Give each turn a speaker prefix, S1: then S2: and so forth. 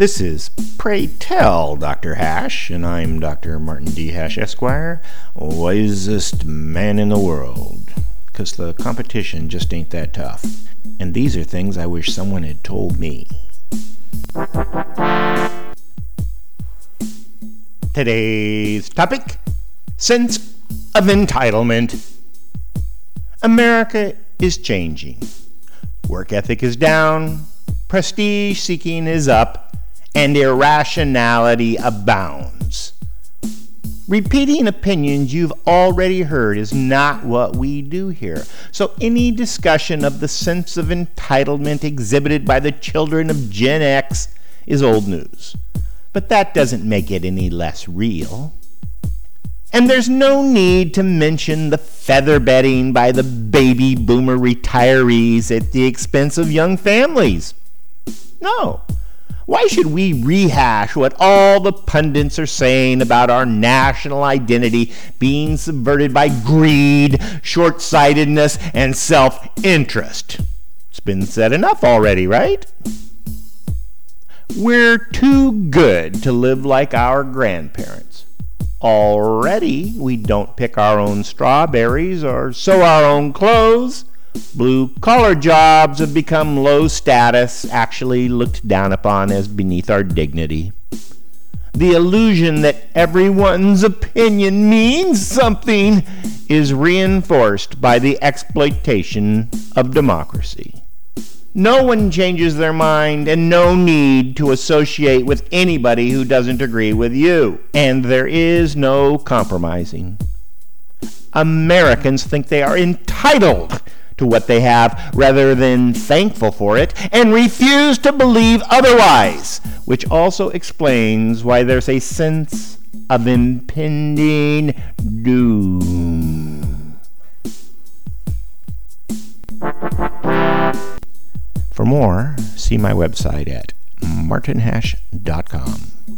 S1: This is Pray Tell Dr. Hash, and I'm Dr. Martin D. Hash, Esquire, wisest man in the world. Because the competition just ain't that tough. And these are things I wish someone had told me. Today's topic Sense of Entitlement. America is changing. Work ethic is down, prestige seeking is up, and irrationality abounds. Repeating opinions you've already heard is not what we do here. So, any discussion of the sense of entitlement exhibited by the children of Gen X is old news. But that doesn't make it any less real. And there's no need to mention the feather bedding by the baby boomer retirees at the expense of young families. No. Why should we rehash what all the pundits are saying about our national identity being subverted by greed, short sightedness, and self interest? It's been said enough already, right? We're too good to live like our grandparents. Already, we don't pick our own strawberries or sew our own clothes. Blue collar jobs have become low status, actually looked down upon as beneath our dignity. The illusion that everyone's opinion means something is reinforced by the exploitation of democracy. No one changes their mind and no need to associate with anybody who doesn't agree with you. And there is no compromising. Americans think they are entitled to what they have rather than thankful for it and refuse to believe otherwise, which also explains why there's a sense of impending doom. For more, see my website at martinhash.com.